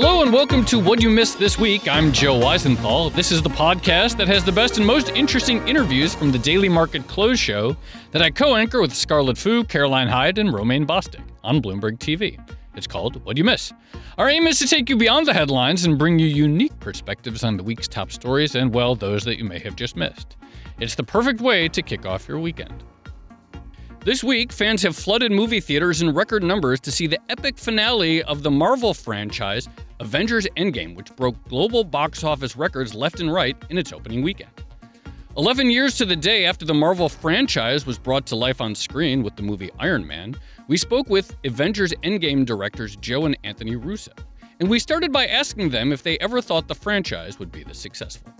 Hello and welcome to What You Missed This Week. I'm Joe Weisenthal. This is the podcast that has the best and most interesting interviews from the Daily Market Close show that I co anchor with Scarlet Fu, Caroline Hyde, and Romaine Bostick on Bloomberg TV. It's called What You Miss. Our aim is to take you beyond the headlines and bring you unique perspectives on the week's top stories and, well, those that you may have just missed. It's the perfect way to kick off your weekend. This week, fans have flooded movie theaters in record numbers to see the epic finale of the Marvel franchise, Avengers Endgame, which broke global box office records left and right in its opening weekend. 11 years to the day after the Marvel franchise was brought to life on screen with the movie Iron Man, we spoke with Avengers Endgame directors Joe and Anthony Russo. And we started by asking them if they ever thought the franchise would be this successful.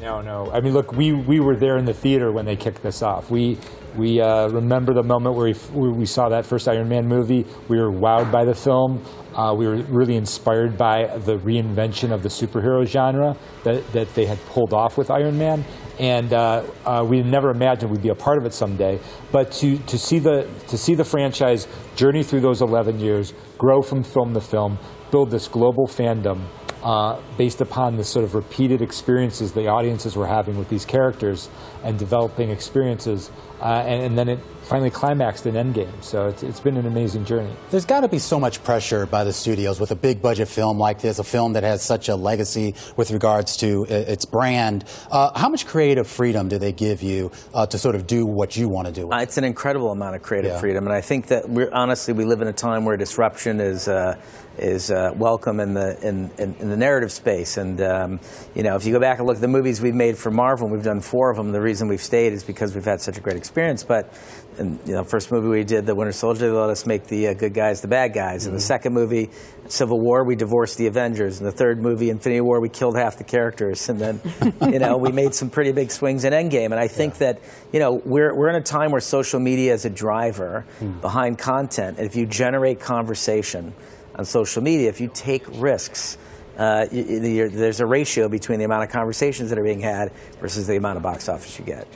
No, no. I mean, look, we, we were there in the theater when they kicked this off. We, we uh, remember the moment where we, we saw that first Iron Man movie. We were wowed by the film. Uh, we were really inspired by the reinvention of the superhero genre that, that they had pulled off with Iron Man. And uh, uh, we never imagined we'd be a part of it someday. But to, to, see the, to see the franchise journey through those 11 years, grow from film to film, build this global fandom, uh, based upon the sort of repeated experiences the audiences were having with these characters and developing experiences. Uh, and, and, then it finally climaxed in Endgame. So it's, it's been an amazing journey. There's got to be so much pressure by the studios with a big budget film like this, a film that has such a legacy with regards to its brand. Uh, how much creative freedom do they give you uh, to sort of do what you want to do? Uh, it's an incredible amount of creative yeah. freedom. And I think that we're, honestly, we live in a time where disruption is uh, is uh, welcome in the in, in, in, the narrative space. And um, you know, if you go back and look at the movies we've made for Marvel, we've done four of them. The reason we've stayed is because we've had such a great experience. But and you know, first movie we did, The Winter Soldier, they let us make the uh, good guys the bad guys. Mm-hmm. In the second movie, Civil War, we divorced the Avengers. In the third movie, Infinity War, we killed half the characters. And then, you know, we made some pretty big swings in Endgame. And I think yeah. that, you know, we're, we're in a time where social media is a driver mm. behind content. And if you generate conversation on social media, if you take risks, uh, there's a ratio between the amount of conversations that are being had versus the amount of box office you get.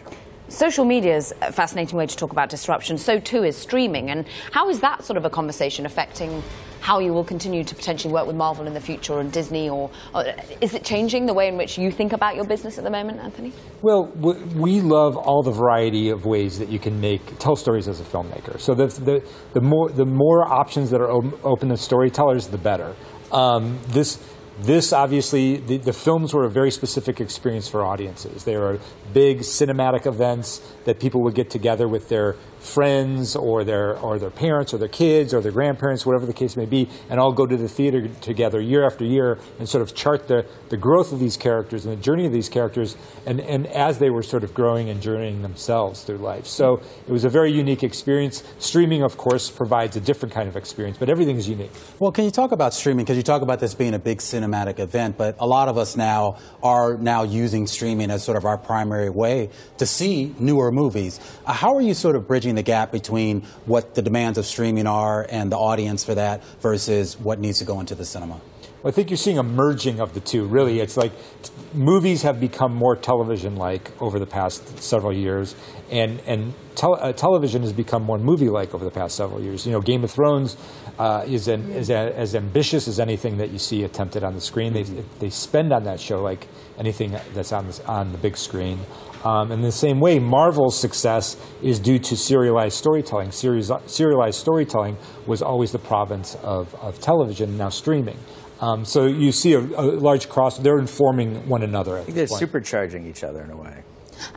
Social media is a fascinating way to talk about disruption. So too is streaming. And how is that sort of a conversation affecting how you will continue to potentially work with Marvel in the future and Disney? Or, or is it changing the way in which you think about your business at the moment, Anthony? Well, we love all the variety of ways that you can make tell stories as a filmmaker. So the the, the more the more options that are open to storytellers, the better. Um, this this obviously, the, the, films were a very specific experience for audiences. They were big cinematic events that people would get together with their friends or their or their parents or their kids or their grandparents, whatever the case may be, and all go to the theater together year after year and sort of chart the, the growth of these characters and the journey of these characters and, and as they were sort of growing and journeying themselves through life. So it was a very unique experience. Streaming, of course, provides a different kind of experience, but everything is unique. Well, can you talk about streaming? Because you talk about this being a big cinematic event, but a lot of us now are now using streaming as sort of our primary way to see newer movies. Uh, how are you sort of bridging the gap between what the demands of streaming are and the audience for that versus what needs to go into the cinema? Well, I think you're seeing a merging of the two. Really, it's like t- movies have become more television-like over the past several years, and and tel- uh, television has become more movie-like over the past several years. You know, Game of Thrones uh, is, an, is a, as ambitious as anything that you see attempted on the screen. They they spend on that show like anything that's on the, on the big screen. Um, in the same way, Marvel's success is due to serialized storytelling. Series, serialized storytelling was always the province of, of television, now streaming. Um, so you see a, a, large cross. They're informing one another. I think they're point. supercharging each other in a way.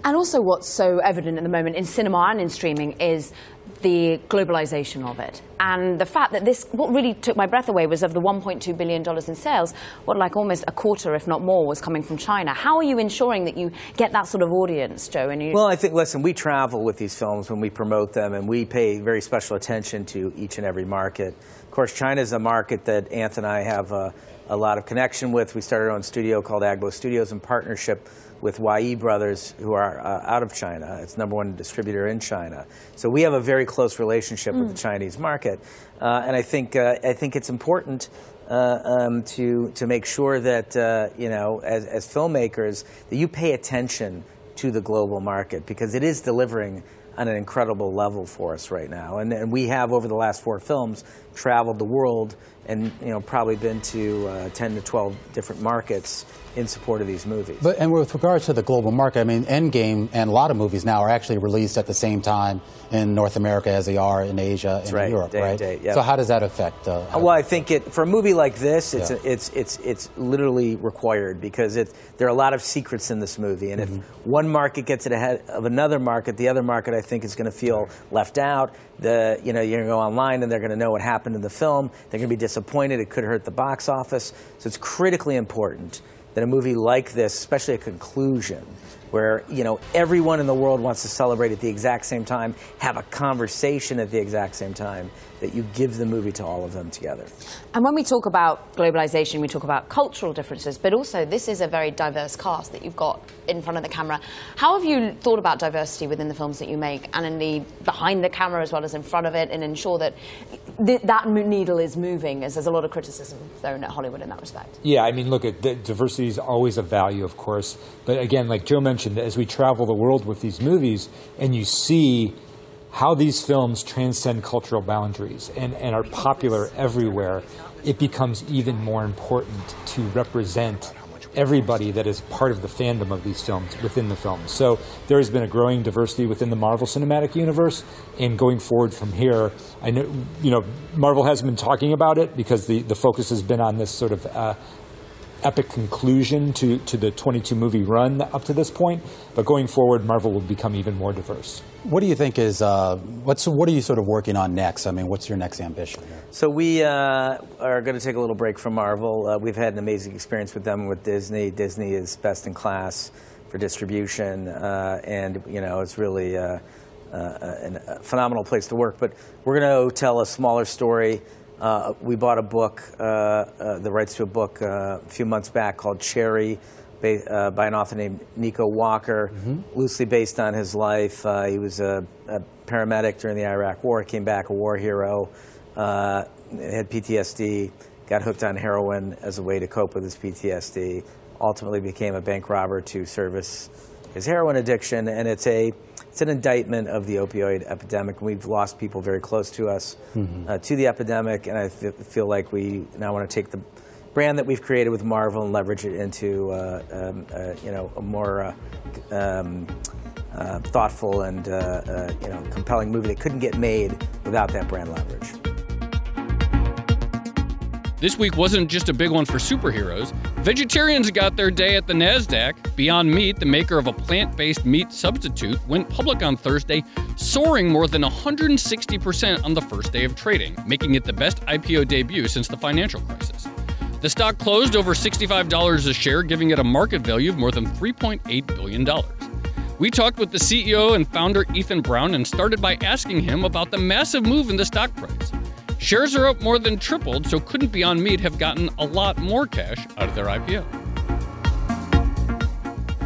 And also, what's so evident at the moment in cinema and in streaming is the globalization of it and the fact that this, what really took my breath away was of the $1.2 billion in sales, what like almost a quarter, if not more, was coming from China. How are you ensuring that you get that sort of audience, Joe? And you... Well, I think, listen, we travel with these films when we promote them, and we pay very special attention to each and every market. Of course, China is a market that Anthony and I have a, a lot of connection with. We started our own studio called AGBO Studios in partnership with Huayi Brothers, who are uh, out of China. It's number one distributor in China. So we have a very close relationship mm. with the mm. Chinese market, uh, and I think uh, I think it's important. Uh, um, to to make sure that uh, you know, as, as filmmakers, that you pay attention to the global market because it is delivering on an incredible level for us right now. And, and we have, over the last four films, traveled the world and you know probably been to uh, 10 to 12 different markets in support of these movies. But and with regards to the global market, I mean, Endgame and a lot of movies now are actually released at the same time in North America as they are in Asia and right, in Europe, day right? Day, yep. So how does that affect? Uh, well, I think it for a movie like this, it's yeah. a, it's it's it's literally required because it there are a lot of secrets in this movie, and mm-hmm. if one market gets it ahead of another market, the other market I think is going to feel left out. The you know you're going to go online and they're going to know what happened in the film. They're going to be disappointed. It could hurt the box office. So it's critically important that a movie like this, especially a conclusion, where you know everyone in the world wants to celebrate at the exact same time, have a conversation at the exact same time, that you give the movie to all of them together. And when we talk about globalization, we talk about cultural differences, but also this is a very diverse cast that you've got in front of the camera. How have you thought about diversity within the films that you make and in the behind the camera as well as in front of it and ensure that th- that needle is moving as there's a lot of criticism thrown at Hollywood in that respect? Yeah, I mean, look, at diversity is always a value, of course. But again, like Joe mentioned, as we travel the world with these movies and you see how these films transcend cultural boundaries and, and are popular everywhere, it becomes even more important to represent everybody that is part of the fandom of these films within the films. So there has been a growing diversity within the Marvel Cinematic Universe, and going forward from here, I know you know Marvel has been talking about it because the, the focus has been on this sort of uh, epic conclusion to, to the 22 movie run up to this point. But going forward, Marvel will become even more diverse. What do you think is, uh, what's, what are you sort of working on next? I mean, what's your next ambition here? So we uh, are going to take a little break from Marvel. Uh, we've had an amazing experience with them with Disney. Disney is best in class for distribution, uh, and, you know, it's really uh, uh, a phenomenal place to work. But we're going to tell a smaller story uh, we bought a book, uh, uh, the rights to a book uh, a few months back called Cherry by, uh, by an author named Nico Walker, mm-hmm. loosely based on his life. Uh, he was a, a, paramedic during the Iraq War, came back a war hero, had PTSD, got hooked on heroin as a way to cope with his PTSD, ultimately became a bank robber to service his heroin addiction, and it's a it's an indictment of the opioid epidemic. We've lost people very close to us mm-hmm. uh, to the epidemic, and I f- feel like we now want to take the brand that we've created with Marvel and leverage it into uh, um, uh, you know a more uh, um, uh, thoughtful and uh, you know compelling movie that couldn't get made without that brand leverage. This week wasn't just a big one for superheroes. Vegetarians got their day at the NASDAQ. Beyond Meat, the maker of a plant based meat substitute, went public on Thursday, soaring more than 160% on the first day of trading, making it the best IPO debut since the financial crisis. The stock closed over $65 a share, giving it a market value of more than $3.8 billion. We talked with the CEO and founder Ethan Brown and started by asking him about the massive move in the stock price. Shares are up more than tripled, so couldn't Beyond Meat have gotten a lot more cash out of their IPO?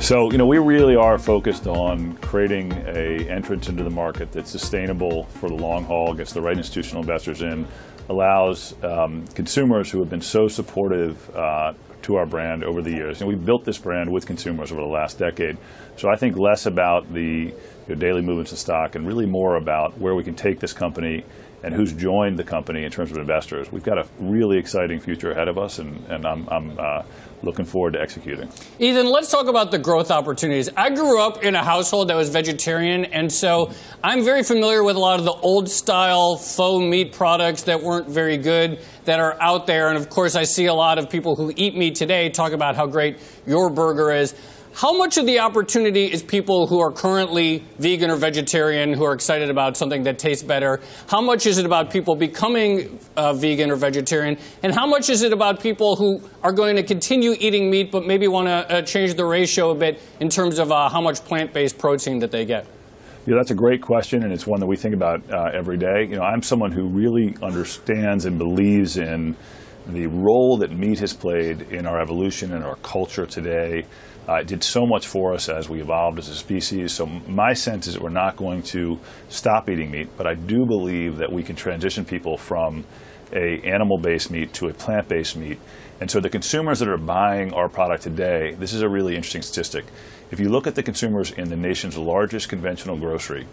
So, you know, we really are focused on creating a entrance into the market that's sustainable for the long haul, gets the right institutional investors in, allows um, consumers who have been so supportive uh, to our brand over the years. And we've built this brand with consumers over the last decade. So I think less about the you know, daily movements of stock and really more about where we can take this company and who's joined the company in terms of investors. We've got a really exciting future ahead of us, and, and I'm, I'm uh, looking forward to executing. Ethan, let's talk about the growth opportunities. I grew up in a household that was vegetarian, and so I'm very familiar with a lot of the old style faux meat products that weren't very good that are out there. And of course, I see a lot of people who eat meat today talk about how great your burger is. How much of the opportunity is people who are currently vegan or vegetarian who are excited about something that tastes better? How much is it about people becoming uh, vegan or vegetarian? And how much is it about people who are going to continue eating meat but maybe want to uh, change the ratio a bit in terms of uh, how much plant based protein that they get? Yeah, that's a great question, and it's one that we think about uh, every day. You know, I'm someone who really understands and believes in the role that meat has played in our evolution and our culture today. Uh, it did so much for us as we evolved as a species. So my sense is that we're not going to stop eating meat, but I do believe that we can transition people from a animal-based meat to a plant-based meat. And so the consumers that are buying our product today, this is a really interesting statistic. If you look at the consumers in the nation's largest conventional grocery,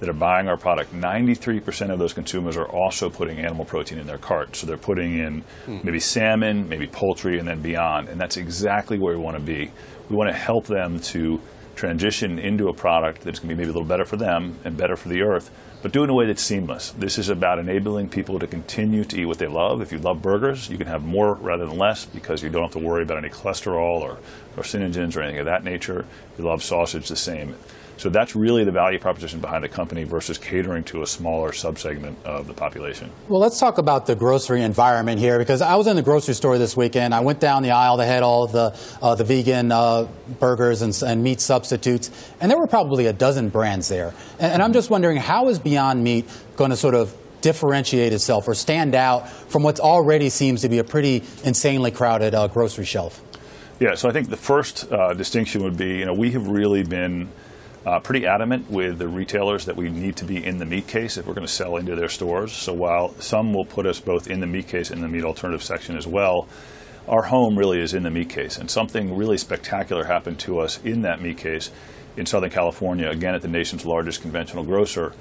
that are buying our product, 93% of those consumers are also putting animal protein in their cart. So they're putting in mm. maybe salmon, maybe poultry, and then beyond. And that's exactly where we want to be. We want to help them to transition into a product that's going to be maybe a little better for them and better for the earth, but do it in a way that's seamless. This is about enabling people to continue to eat what they love. If you love burgers, you can have more rather than less because you don't have to worry about any cholesterol or carcinogens or anything of that nature. If you love sausage, the same. So that's really the value proposition behind the company versus catering to a smaller subsegment of the population. Well, let's talk about the grocery environment here because I was in the grocery store this weekend. I went down the aisle. They had all the uh, the vegan uh, burgers and, and, meat substitutes, and there were probably a dozen brands there. And, and I'm just wondering how is Beyond Meat going to sort of differentiate itself or stand out from what already seems to be a pretty insanely crowded uh, grocery shelf? Yeah, so I think the first uh, distinction would be, you know, we have really been uh, pretty adamant with the retailers that we need to be in the meat case if we're going to sell into their stores. So while some will put us both in the meat case and the meat alternative section as well, our home really is in the meat case. And something really spectacular happened to us in that meat case in Southern California, again at the nation's largest conventional grocer.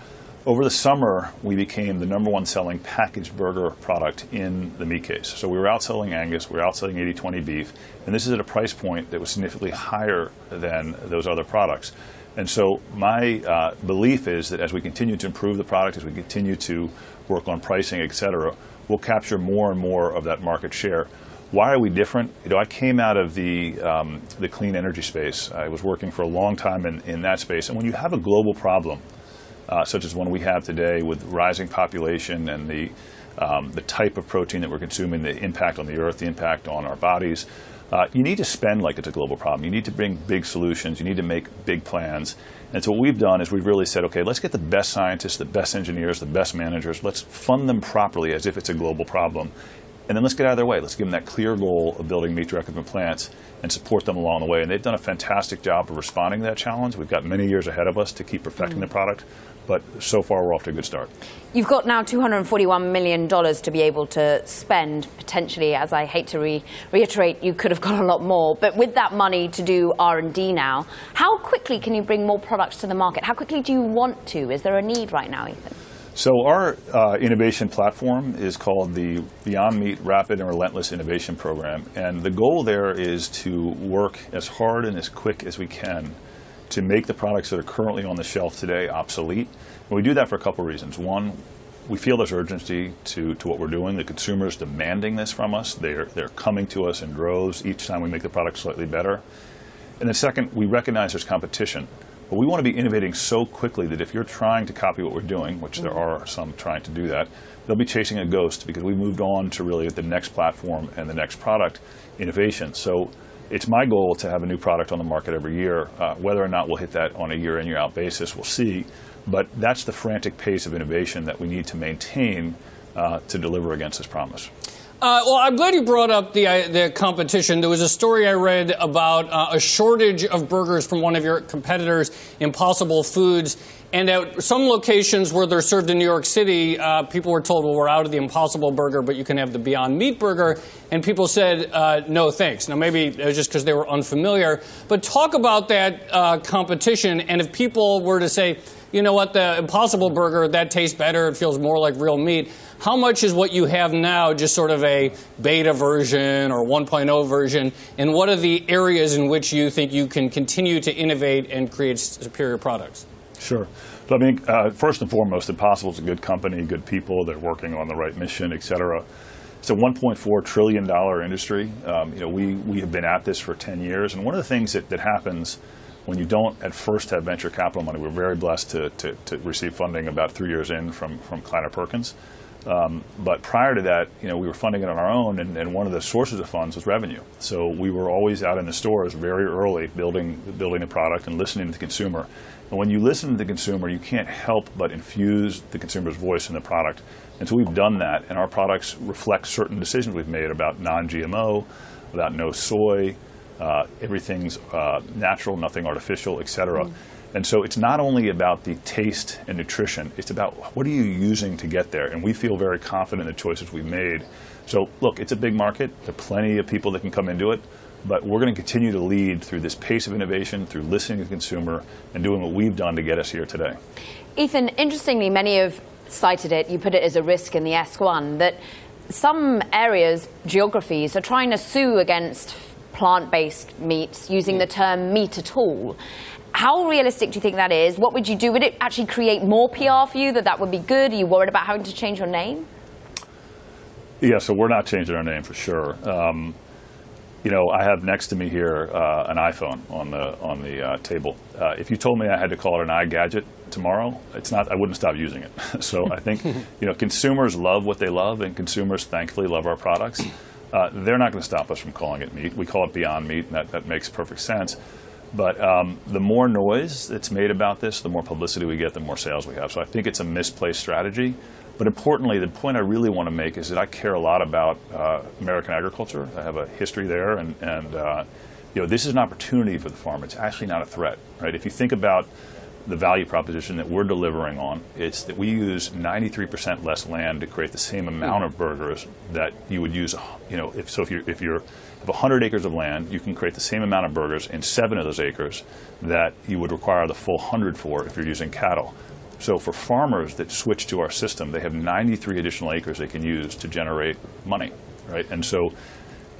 Over the summer, we became the number one selling packaged burger product in the meat case. So we were outselling Angus, we were outselling 80 20 beef, and this is at a price point that was significantly higher than those other products. And so my uh, belief is that as we continue to improve the product, as we continue to work on pricing, et cetera, we'll capture more and more of that market share. Why are we different? You know, I came out of the, um, the clean energy space. I was working for a long time in, in that space. And when you have a global problem, uh, such as one we have today with rising population and the, um, the type of protein that we're consuming, the impact on the earth, the impact on our bodies, uh, you need to spend like it's a global problem. You need to bring big solutions. You need to make big plans. And so what we've done is we've really said, okay, let's get the best scientists, the best engineers, the best managers. Let's fund them properly as if it's a global problem. And then let's get out of their way. Let's give them that clear goal of building meat directed plants and support them along the way. And they've done a fantastic job of responding to that challenge. We've got many years ahead of us to keep perfecting mm. the product but so far we're off to a good start. You've got now $241 million to be able to spend potentially, as I hate to re- reiterate, you could have got a lot more, but with that money to do R&D now, how quickly can you bring more products to the market? How quickly do you want to? Is there a need right now, Ethan? So our uh, innovation platform is called the Beyond Meat Rapid and Relentless Innovation Program, and the goal there is to work as hard and as quick as we can to make the products that are currently on the shelf today obsolete. And we do that for a couple of reasons. One, we feel there's urgency to, to what we're doing. The consumer's demanding this from us. They're, they're coming to us in droves each time we make the product slightly better. And then second, we recognize there's competition. But we want to be innovating so quickly that if you're trying to copy what we're doing, which there are some trying to do that, they'll be chasing a ghost because we've moved on to really the next platform and the next product innovation. So it's my goal to have a new product on the market every year. Uh, whether or not we'll hit that on a year in, year out basis, we'll see. But that's the frantic pace of innovation that we need to maintain uh, to deliver against this promise. Uh, well, I'm glad you brought up the uh, the competition. There was a story I read about uh, a shortage of burgers from one of your competitors, Impossible Foods, and at some locations where they're served in New York City, uh, people were told, "Well, we're out of the Impossible Burger, but you can have the Beyond Meat Burger," and people said, uh, "No, thanks." Now, maybe it was just because they were unfamiliar, but talk about that uh, competition, and if people were to say, "You know what, the Impossible Burger that tastes better, it feels more like real meat." How much is what you have now just sort of a beta version or 1.0 version? And what are the areas in which you think you can continue to innovate and create superior products? Sure. I mean, uh, first and foremost, Impossible is a good company, good people. They're working on the right mission, et cetera. it's a 1.4 trillion dollar industry. Um, you know, we we have been at this for 10 years, and one of the things that, that happens when you don't at first have venture capital money, we're very blessed to, to, to receive funding about three years in from from Kleiner Perkins. Um, but prior to that, you know, we were funding it on our own, and, and, one of the sources of funds was revenue. So we were always out in the stores very early, building building the product and listening to the consumer. And when you listen to the consumer, you can't help but infuse the consumer's voice in the product. And so we've done that, and our products reflect certain decisions we've made about non-GMO, about no soy, uh, everything's uh, natural, nothing artificial, et cetera. Mm-hmm. And so it's not only about the taste and nutrition, it's about what are you using to get there. And we feel very confident in the choices we've made. So, look, it's a big market. There are plenty of people that can come into it. But we're going to continue to lead through this pace of innovation, through listening to the consumer, and doing what we've done to get us here today. Ethan, interestingly, many have cited it, you put it as a risk in the S1, that some areas, geographies, are trying to sue against plant based meats using the term meat at all. How realistic do you think that is? What would you do? Would it actually create more PR for you that that would be good? Are you worried about having to change your name? Yeah, so we're not changing our name for sure. Um, you know, I have next to me here uh, an iPhone on the on the uh, table. Uh, if you told me I had to call it an iGadget tomorrow, it's not. I wouldn't stop using it. so I think you know consumers love what they love, and consumers thankfully love our products. Uh, they're not going to stop us from calling it meat. We call it Beyond Meat, and that, that makes perfect sense. But um, the more noise that's made about this, the more publicity we get, the more sales we have. So I think it's a misplaced strategy. But importantly, the point I really want to make is that I care a lot about uh, American agriculture. I have a history there, and, and uh, you know, this is an opportunity for the farmer. It's actually not a threat, right? If you think about the value proposition that we're delivering on, it's that we use 93% less land to create the same amount of burgers that you would use. You know, if so, if you're if you're have 100 acres of land, you can create the same amount of burgers in seven of those acres that you would require the full 100 for if you're using cattle. So for farmers that switch to our system, they have 93 additional acres they can use to generate money, right? And so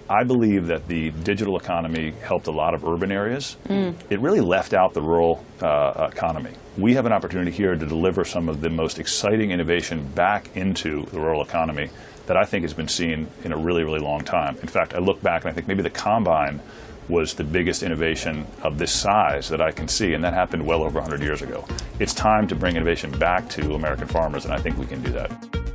I believe that the digital economy helped a lot of urban areas. Mm. It really left out the rural uh, economy. We have an opportunity here to deliver some of the most exciting innovation back into the rural economy that I think has been seen in a really, really long time. In fact, I look back and I think maybe the combine was the biggest innovation of this size that I can see, and that happened well over 100 years ago. It's time to bring innovation back to American farmers, and I think we can do that.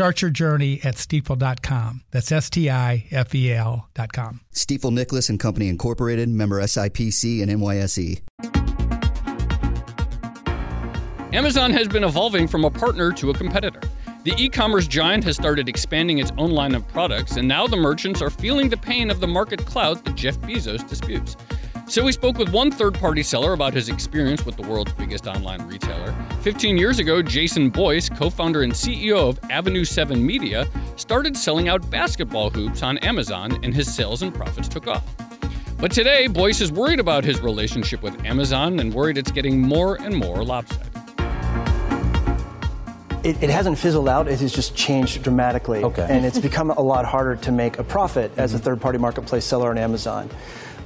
Start your journey at stifel.com. That's S T I F E L.com. Stifel Nicolaus and Company Incorporated, member SIPC and NYSE. Amazon has been evolving from a partner to a competitor. The e commerce giant has started expanding its own line of products, and now the merchants are feeling the pain of the market clout that Jeff Bezos disputes. So we spoke with one third party seller about his experience with the world's biggest online retailer. 15 years ago, Jason Boyce, co founder and CEO of Avenue 7 Media, started selling out basketball hoops on Amazon, and his sales and profits took off. But today, Boyce is worried about his relationship with Amazon and worried it's getting more and more lopsided. It, it, hasn't fizzled out. It has just changed dramatically. Okay. And it's become a lot harder to make a profit as a mm-hmm. third party marketplace seller on Amazon.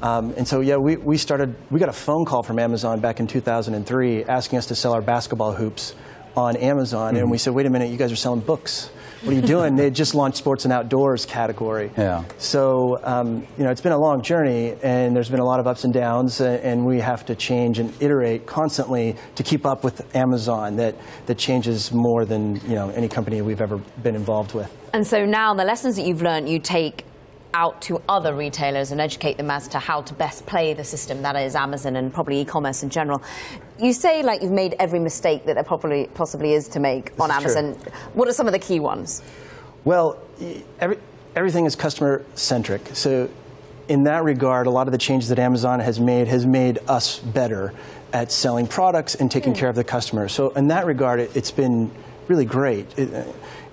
Um, and so, yeah, we, we started, we got a phone call from Amazon back in 2003 asking us to sell our basketball hoops on Amazon. Mm-hmm. And we said, wait a minute, you guys are selling books. What are you doing? they just launched sports and outdoors category. Yeah. So, um, you know, it's been a long journey and there's been a lot of ups and downs and we have to change and iterate constantly to keep up with Amazon that, that changes more than, you know, any company we've ever been involved with. And so now the lessons that you've learned you take out to other retailers and educate them as to how to best play the system that is Amazon and probably e-commerce in general. You say like you've made every mistake that there probably possibly is to make This on is true. Amazon. What are some of the key ones? Well, every, everything is customer centric. So, in that regard, a lot of the changes that Amazon has made has made us better at selling products and taking hmm. care of the customer. So, in that regard, it, it's been really great. It,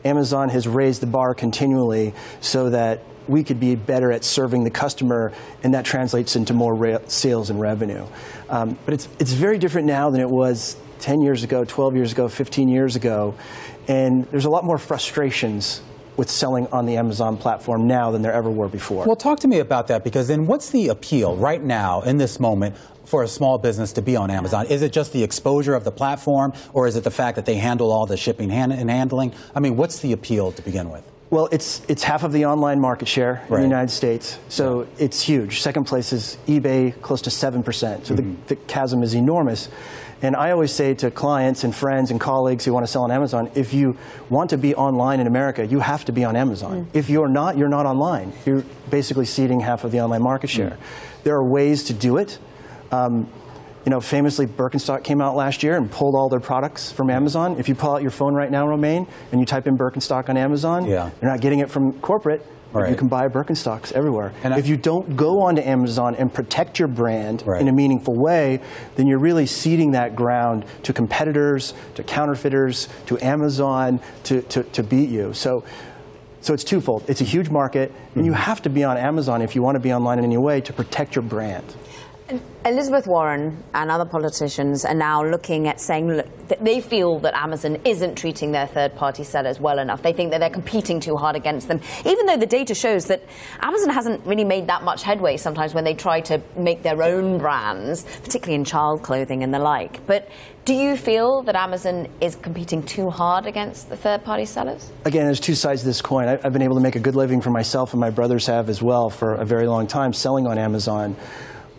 Amazon has raised the bar continually so that we could be better at serving the customer, and that translates into more re- sales and revenue. Um, but it's, it's very different now than it was 10 years ago, 12 years ago, 15 years ago. And there's a lot more frustrations with selling on the Amazon platform now than there ever were before. Well, talk to me about that because then what's the appeal right now in this moment for a small business to be on Amazon? Is it just the exposure of the platform or is it the fact that they handle all the shipping and handling? I mean, what's the appeal to begin with? Well, it's it's half of the online market share in the United States, so it's huge. Second place is eBay, close to seven percent. So Mm-hmm. the, the chasm is enormous. And I always say to clients and friends and colleagues who want to sell on Amazon, if you want to be online in America, you have to be on Amazon. If you're not, you're not online. You're basically ceding half of the online market share. There are ways to do it. Um, you know, famously, Birkenstock came out last year and pulled all their products from Amazon. If you pull out your phone right now, Romaine, and you type in Birkenstock on Amazon, Yeah. you're not getting it from corporate. but You can buy Birkenstocks everywhere. And I- if you don't go onto Amazon and protect your brand Right. in a meaningful way, then you're really ceding that ground to competitors, to counterfeiters, to Amazon to, to, to beat you. So, so it's twofold. It's a huge market, and hmm. you have to be on Amazon if you want to be online in any way to protect your brand. Elizabeth Warren and other politicians are now looking at saying that they feel that Amazon isn't treating their third party sellers well enough. They think that they're competing too hard against them, even though the data shows that Amazon hasn't really made that much headway sometimes when they try to make their own brands, particularly in child clothing and the like. But do you feel that Amazon is competing too hard against the third party sellers? again, there's two sides to this coin. I've been able to make a good living for myself, and my brothers have as well for a very long time selling on Amazon.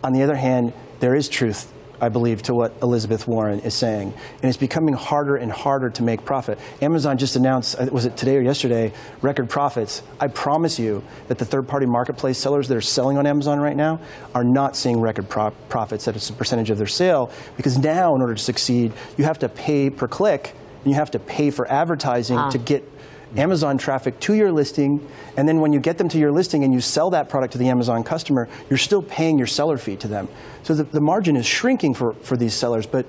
On the other hand, there is truth, I believe, to what Elizabeth Warren is saying, and it's becoming harder and harder to make profit. Amazon just announced, uh, was it today or yesterday, record profits. I promise you that the third-party marketplace sellers that are selling on Amazon right now are not seeing record pro- profits as a percentage of their sale, because now, in order to succeed, you have to pay per click, and you have to pay for advertising to get Amazon traffic to your listing, and then when you get them to your listing and you sell that product to the Amazon customer, you're still paying your seller fee to them. So the, the margin is shrinking for, for these sellers, but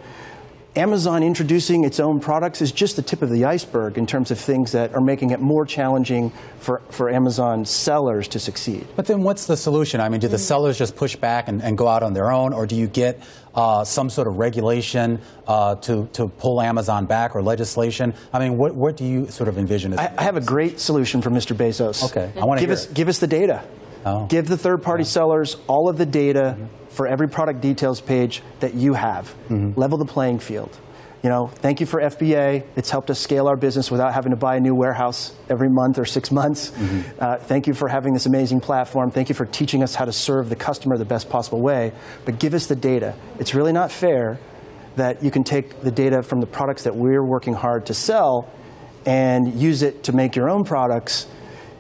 Amazon introducing its own products is just the tip of the iceberg in terms of things that are making it more challenging for, for Amazon sellers to succeed. But then what's the solution? I mean, do the sellers just push back and, and go out on their own, or do you get uh, some sort of regulation uh, to, to pull Amazon back or legislation? I mean, what, what do you sort of envision? As, I, I have a great solution for Mr. Bezos. Okay, I wanna give hear us it. give us the data. Oh. Give the third-party sellers all of the data for every product details page that you have. Mm-hmm. Level the playing field. You know, thank you for FBA. It's helped us scale our business without having to buy a new warehouse every month or six months. Mm-hmm. Uh, thank you for having this amazing platform. Thank you for teaching us how to serve the customer the best possible way. But give us the data. It's really not fair that you can take the data from the products that we're working hard to sell and use it to make your own products.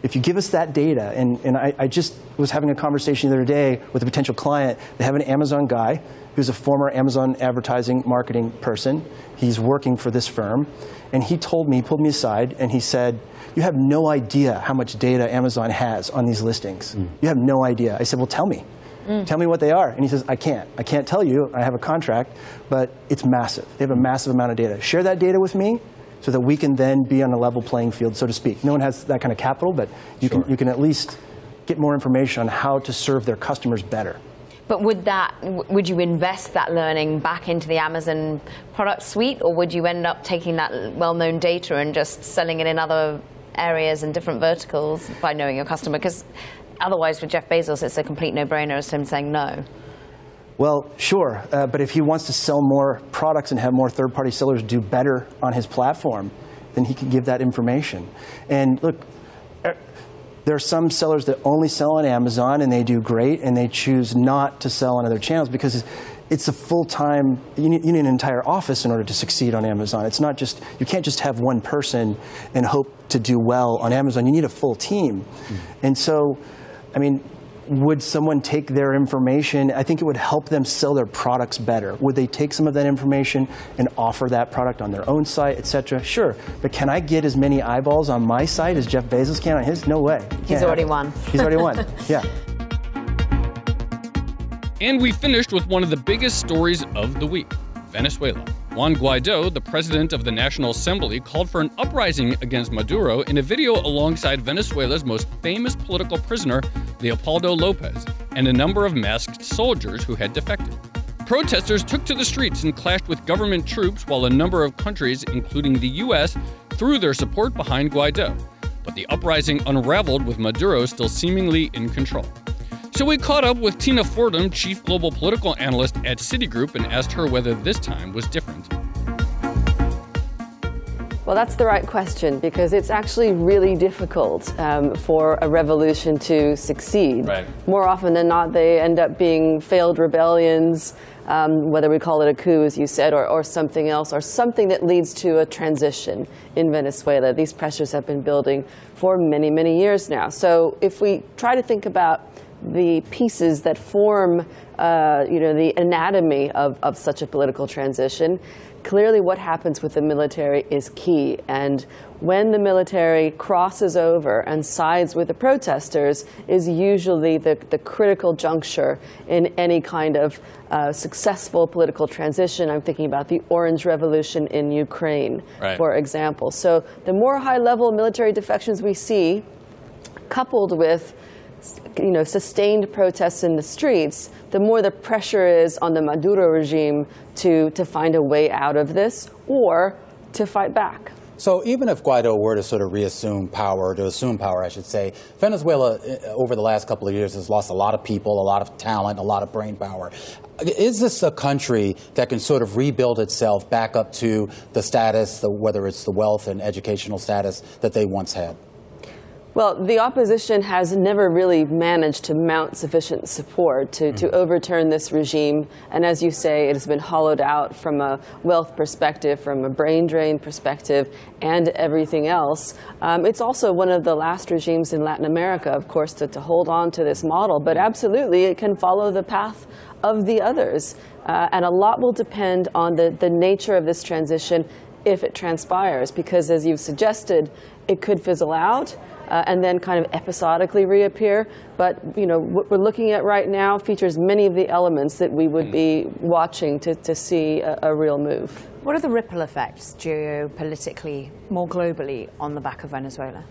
If you give us that data, and, and I, I just was having a conversation the other day with a potential client. They have an Amazon guy who's a former Amazon advertising marketing person. He's working for this firm. And he told me, he pulled me aside, and he said, You have no idea how much data Amazon has on these listings. Hmm. You have no idea. I said, Well, tell me. Hmm. Tell me what they are. And he says, I can't. I can't tell you. I have a contract, but it's massive. They have a massive amount of data. Share that data with me so that we can then be on a level playing field, so to speak. No one has that kind of capital, but you, can, you can at least get more information on how to serve their customers better. But would that would you invest that learning back into the Amazon product suite, or would you end up taking that well-known data and just selling it in other areas and different verticals by knowing your customer? Because otherwise, for Jeff Bezos, it's a complete no-brainer as to him saying no. Well, sure, uh, but if he wants to sell more products and have more third party sellers do better on his platform, then he can give that information. And look, er, there are some sellers that only sell on Amazon and they do great, and they choose not to sell on other channels because it's a full time, you need, you need an entire office in order to succeed on Amazon. It's not just, you can't just have one person and hope to do well on Amazon. You need a full team. And so, I mean, would someone take their information? I think it would help them sell their products better. Would they take some of that information and offer that product on their own site, etc.? Sure. But can I get as many eyeballs on my site as Jeff Bezos can on his? No way. He's already won. He's already won. Yeah. And we finished with one of the biggest stories of the week Venezuela. Juan Guaido, the president of the National Assembly, called for an uprising against Maduro in a video alongside Venezuela's most famous political prisoner, Leopoldo Lopez, and a number of masked soldiers who had defected. Protesters took to the streets and clashed with government troops while a number of countries, including the U.S., threw their support behind Guaido. But the uprising unraveled with Maduro still seemingly in control. So we caught up with Tina Fordham, Chief Global Political Analyst at Citigroup, and asked her whether this time was different. Well, that's the right question because it's actually really difficult um, for a revolution to succeed. Right. More often than not, they end up being failed rebellions, um, whether we call it a coup, as you said, or, or something else, or something that leads to a transition in Venezuela. These pressures have been building for many, many years now. So if we try to think about the pieces that form, uh, you know, the anatomy of, of such a political transition, clearly what happens with the military is key. And when the military crosses over and sides with the protesters is usually the, the critical juncture in any kind of uh, successful political transition. I'm thinking about the Orange Revolution in Ukraine, right. for example. So the more high level military defections we see, coupled with you know, sustained protests in the streets, the more the pressure is on the Maduro regime to, to find a way out of this or to fight back. So even if Guaido were to sort of reassume power, to assume power, I should say, Venezuela uh, over the last couple of years has lost a lot of people, a lot of talent, a lot of brain power. Is this a country that can sort of rebuild itself back up to the status, the, whether it's the wealth and educational status that they once had? Well, the opposition has never really managed to mount sufficient support to, mm-hmm. to overturn this regime. And as you say, it has been hollowed out from a wealth perspective, from a brain drain perspective, and everything else. Um, it's also one of the last regimes in Latin America, of course, to, to hold on to this model. But absolutely, it can follow the path of the others. Uh, and a lot will depend on the, the nature of this transition if it transpires, because as you've suggested, it could fizzle out uh, and then kind of episodically reappear. But you know, what we're looking at right now features many of the elements that we would be watching to, to see a, a real move. What are the ripple effects geopolitically, more globally, on the back of Venezuela?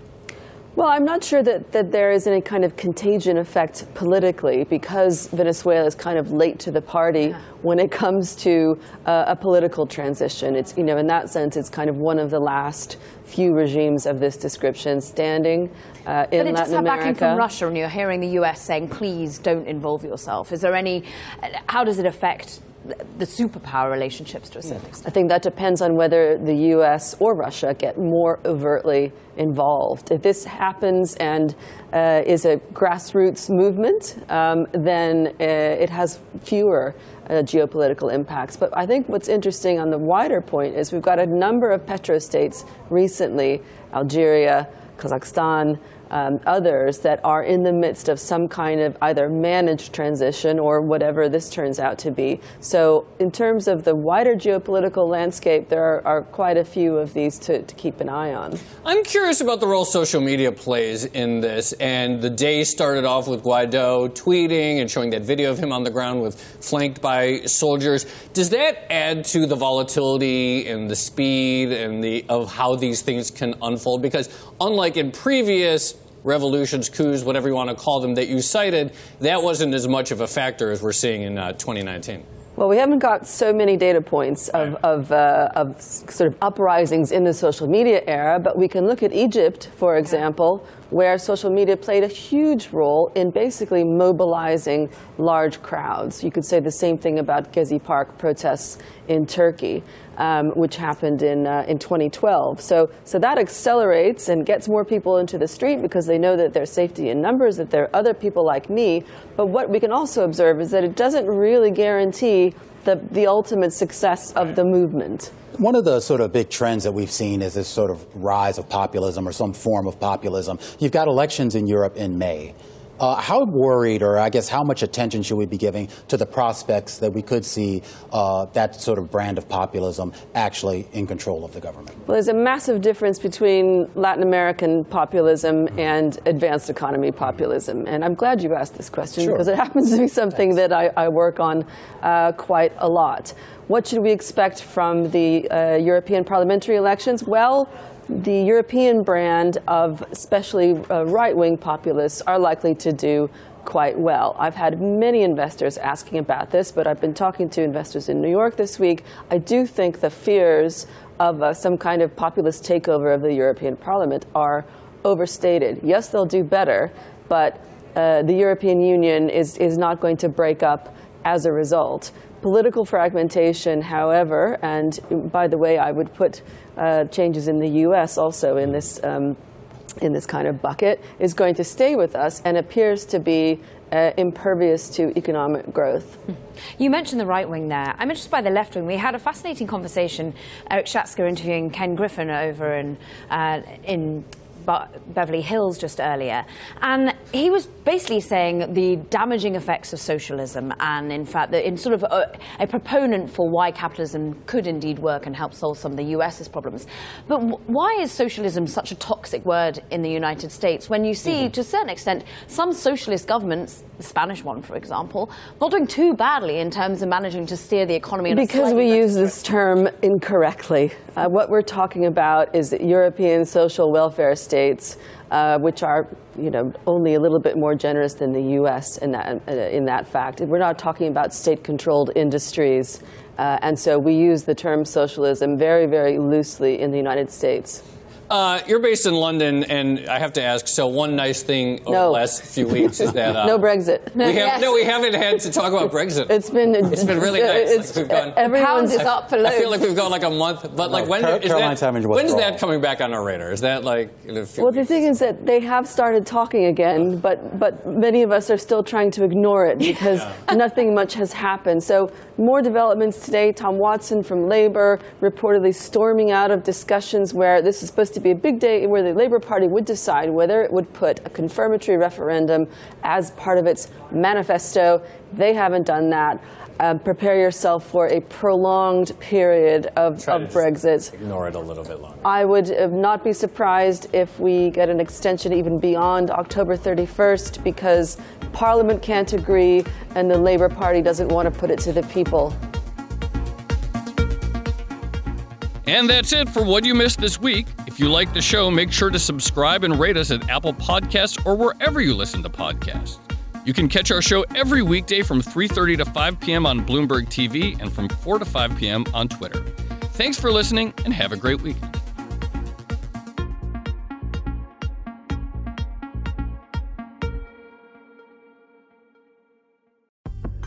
Well, I'm not sure that, that there is any kind of contagion effect politically because Venezuela is kind of late to the party yeah. when it comes to uh, a political transition. It's, you know, in that sense, it's kind of one of the last few regimes of this description standing uh, in Latin America. But it have backing from Russia, and you're hearing the U.S. saying, please don't involve yourself. Is there any, how does it affect the superpower relationships to a certain extent. I think that depends on whether the U.S. or Russia get more overtly involved. If this happens and uh, is a grassroots movement, um, then uh, it has fewer uh, geopolitical impacts. But I think what's interesting on the wider point is we've got a number of petrostates recently, Algeria, Kazakhstan, um, others that are in the midst of some kind of either managed transition or whatever this turns out to be. So, in terms of the wider geopolitical landscape, there are, are quite a few of these to, to, keep an eye on. I'm curious about the role social media plays in this. And the day started off with Guaido tweeting and showing that video of him on the ground with flanked by soldiers. Does that add to the volatility and the speed and the of how these things can unfold? Because unlike in previous revolutions, coups, whatever you want to call them, that you cited, that wasn't as much of a factor as we're seeing in uh, 2019. Well, we haven't got so many data points of, of, uh, of, sort of uprisings in the social media era, but we can look at Egypt, for example, where social media played a huge role in basically mobilizing large crowds. You could say the same thing about Gezi Park protests in Turkey um, which happened in, uh, in 2012. So, so that accelerates and gets more people into the street because they know that there's safety in numbers, that there are other people like me. But what we can also observe is that it doesn't really guarantee the, the ultimate success of the movement. One of the sort of big trends that we've seen is this sort of rise of populism or some form of populism. You've got elections in Europe in May. Uh, how worried, or I guess how much attention should we be giving to the prospects that we could see uh, that sort of brand of populism actually in control of the government? Well, there's a massive difference between Latin American populism and advanced economy populism. And I'm glad you asked this question Sure. because it happens to be something that I, I work on uh, quite a lot. What should we expect from the uh, European parliamentary elections? Well, the European brand of especially uh, right wing populists are likely to do quite well. I've had many investors asking about this, but I've been talking to investors in New York this week. I do think the fears of uh, some kind of populist takeover of the European Parliament are overstated. Yes, they'll do better, but uh, the European Union is, is not going to break up as a result. Political fragmentation, however, and by the way, I would put uh, changes in the U.S. also in this um, in this kind of bucket, is going to stay with us and appears to be uh, impervious to economic growth. You mentioned the right wing there. I'm interested by the left wing. We had a fascinating conversation. Eric Schatzker interviewing Ken Griffin over in uh, in Beverly Hills just earlier, and he was basically saying the damaging effects of socialism, and in fact, that in sort of a, a proponent for why capitalism could indeed work and help solve some of the U.S.'s problems. But w- why is socialism such a toxic word in the United States when you see, to a certain extent, some socialist governments, the Spanish one, for example, not doing too badly in terms of managing to steer the economy in Because we use this term incorrectly. Uh, what we're talking about is European social welfare states, uh, which are, you know, only a little bit more generous than the U.S. in that uh, in that fact. We're not talking about state-controlled industries, uh, and so we use the term socialism very, very loosely in the United States. Uh, you're based in London, and I have to ask. So, one nice thing over No. the last few weeks is that uh, no Brexit. We have, No, we haven't had to talk about Brexit. It's been It's been really nice. It's, Like, we've gone- everyone's is up for I feel like we've gone like a month, but like No, when Car- is Caroline's that? When's that coming back on our radar? Is that like in a few Well, the thing is that they have started talking again, but but many of us are still trying to ignore it because nothing much has happened. So more developments today. Tom Watson from Labour reportedly storming out of discussions where this is supposed to be a big day where the Labour Party would decide whether it would put a confirmatory referendum as part of its manifesto. They haven't done that. Um, prepare yourself for a prolonged period of, Try of to just Brexit. Ignore it a little bit longer. I would uh, not be surprised if we get an extension even beyond October 31st because Parliament can't agree and the Labour Party doesn't want to put it to the people. And that's it for what you missed this week. If you like the show, make sure to subscribe and rate us at Apple Podcasts or wherever you listen to podcasts. You can catch our show every weekday from 3:30 to 5 p.m. on Bloomberg TV and from 4 to 5 p.m. on Twitter. Thanks for listening and have a great week.